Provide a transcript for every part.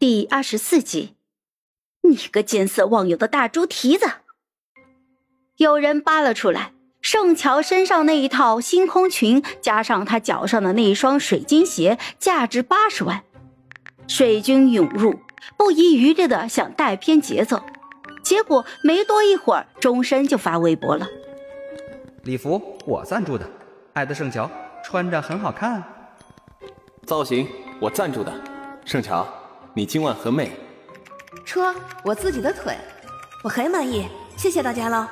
第二十四集，你个见色忘友的大猪蹄子！有人扒了出来，盛乔身上那一套星空裙，加上他脚上的那一双水晶鞋，价值八十万。水军涌入，不遗余力的想带偏节奏，结果没多一会儿，钟声就发微博了：礼服我赞助的，爱的盛乔穿着很好看。造型我赞助的，盛乔。你今晚很美。戳我自己的腿，我很满意，谢谢大家喽。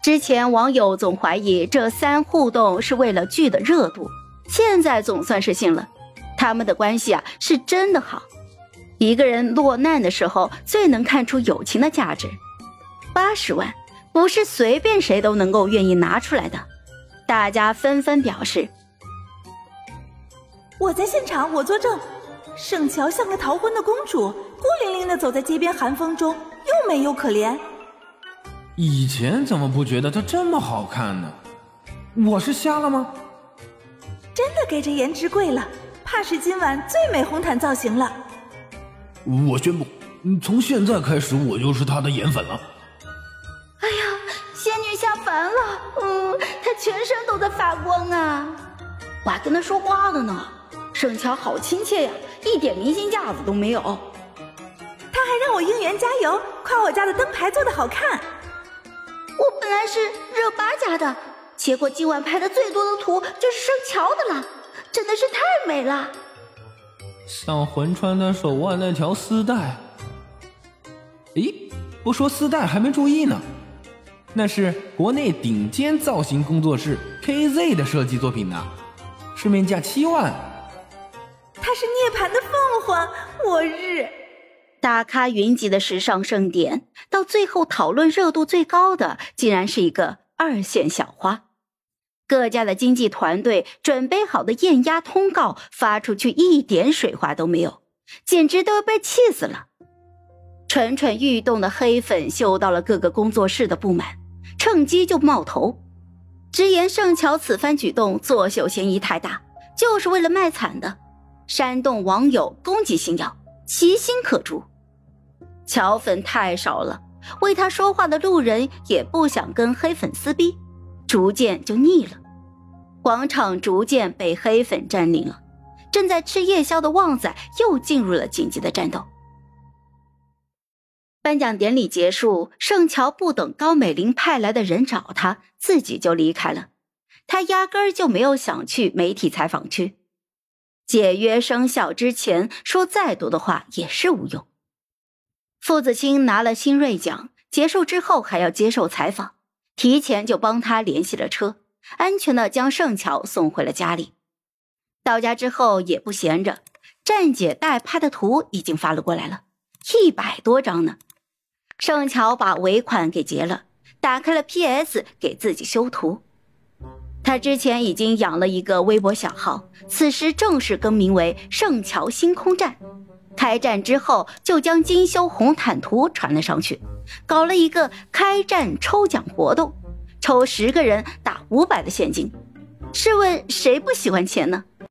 之前网友总怀疑这三互动是为了剧的热度，现在总算是信了，他们的关系啊是真的好。一个人落难的时候，最能看出友情的价值。八十万不是随便谁都能够愿意拿出来的，大家纷纷表示。我在现场，我作证。盛乔像个逃婚的公主，孤零零的走在街边寒风中，又美又可怜。以前怎么不觉得她这么好看呢？我是瞎了吗？真的给这颜值跪了，怕是今晚最美红毯造型了。我宣布，从现在开始我就是她的颜粉了。哎呀，仙女下凡了，嗯，她全身都在发光啊！我还跟她说话了呢，盛乔好亲切呀。一点明星架子都没有，他还让我应援加油，夸我家的灯牌做的好看。我本来是热巴家的，结果今晚拍的最多的图就是盛乔的了，真的是太美了。像魂穿的手腕那条丝带，咦，不说丝带还没注意呢，那是国内顶尖造型工作室 KZ 的设计作品呢，市面价七万。是涅槃的凤凰，我日！大咖云集的时尚盛典，到最后讨论热度最高的，竟然是一个二线小花。各家的经纪团队准备好的艳压通告发出去，一点水花都没有，简直都要被气死了。蠢蠢欲动的黑粉嗅到了各个工作室的不满，趁机就冒头，直言盛乔此番举动作秀嫌疑太大，就是为了卖惨的。煽动网友攻击星耀，其心可诛。乔粉太少了，为他说话的路人也不想跟黑粉撕逼，逐渐就腻了。广场逐渐被黑粉占领了，正在吃夜宵的旺仔又进入了紧急的战斗。颁奖典礼结束，盛乔不等高美玲派来的人找他，自己就离开了。他压根儿就没有想去媒体采访区。解约生效之前说再多的话也是无用。傅子清拿了新锐奖，结束之后还要接受采访，提前就帮他联系了车，安全的将盛乔送回了家里。到家之后也不闲着，站姐代拍的图已经发了过来了，一百多张呢。盛乔把尾款给结了，打开了 PS 给自己修图。他之前已经养了一个微博小号，此时正式更名为“圣桥星空站”。开战之后，就将精修红毯图传了上去，搞了一个开战抽奖活动，抽十个人打五百的现金。试问谁不喜欢钱呢？